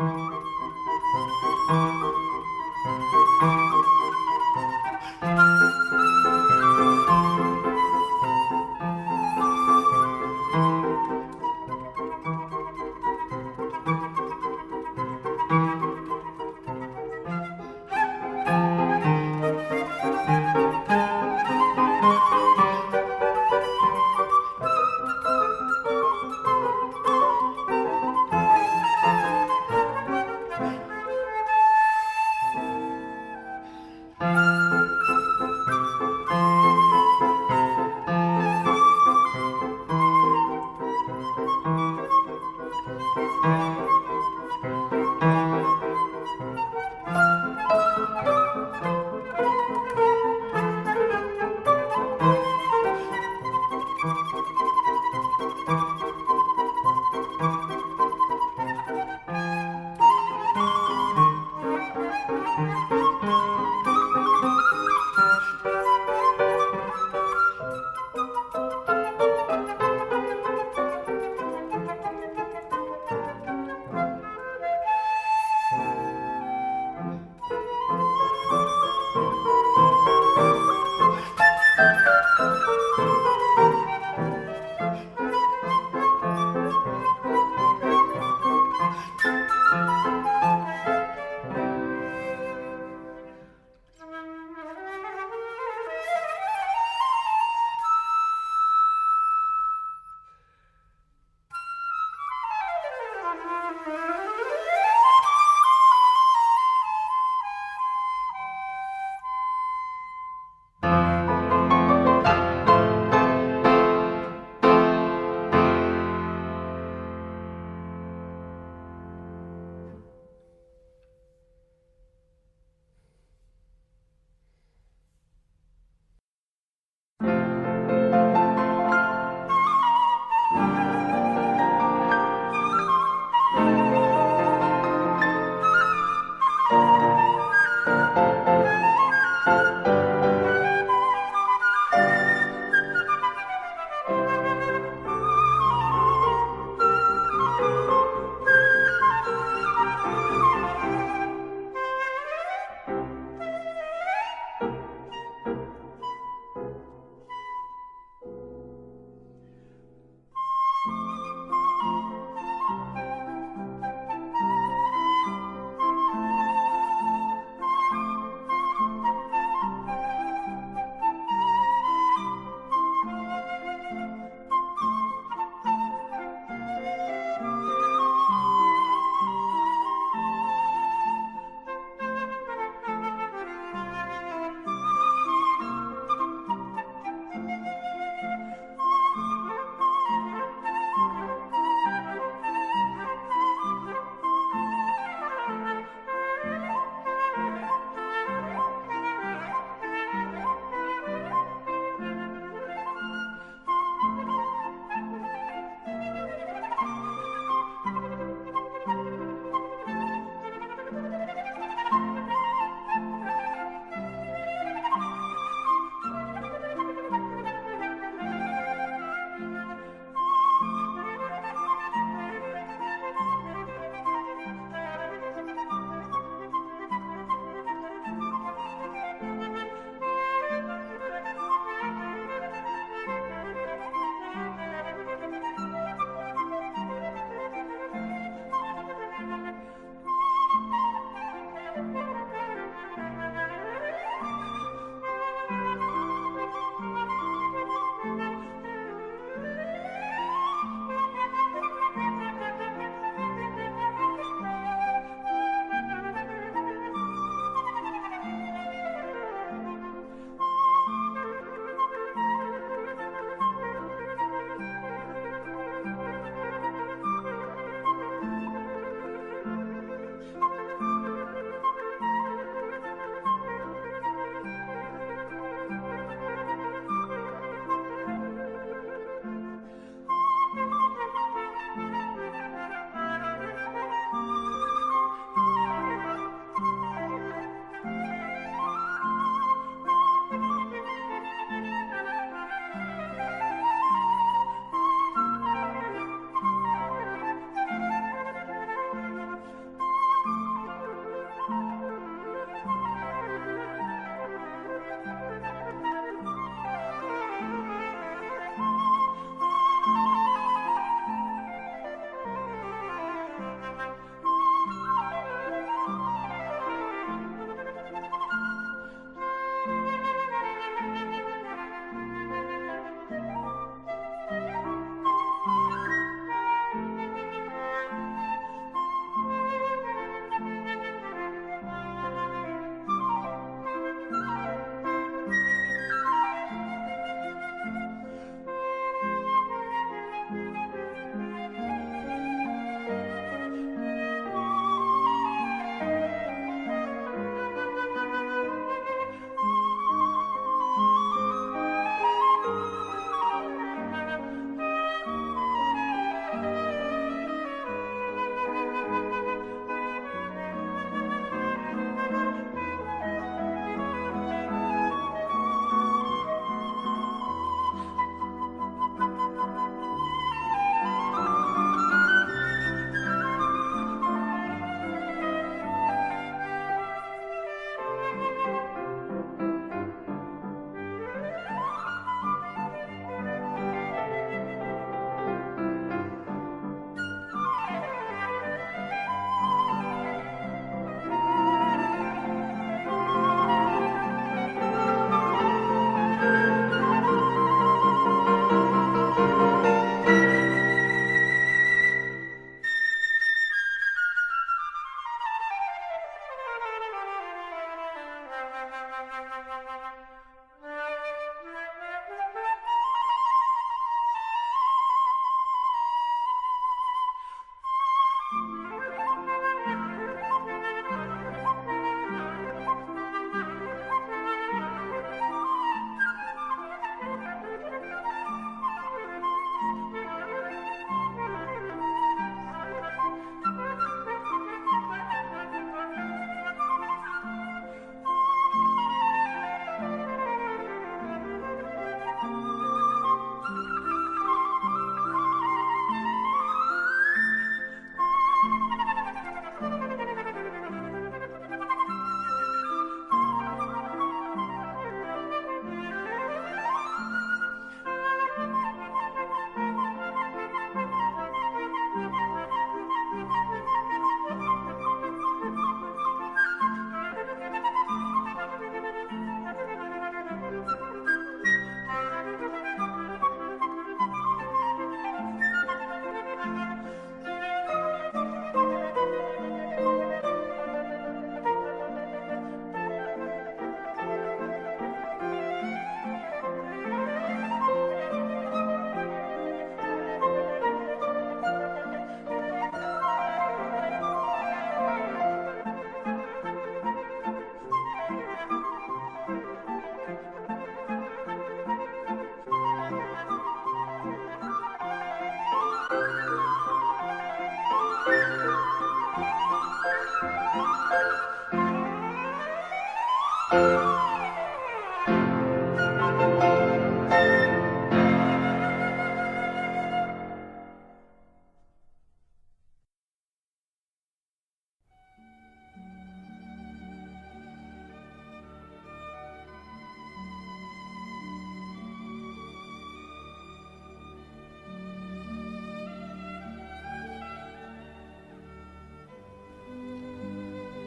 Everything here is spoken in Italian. Thank you.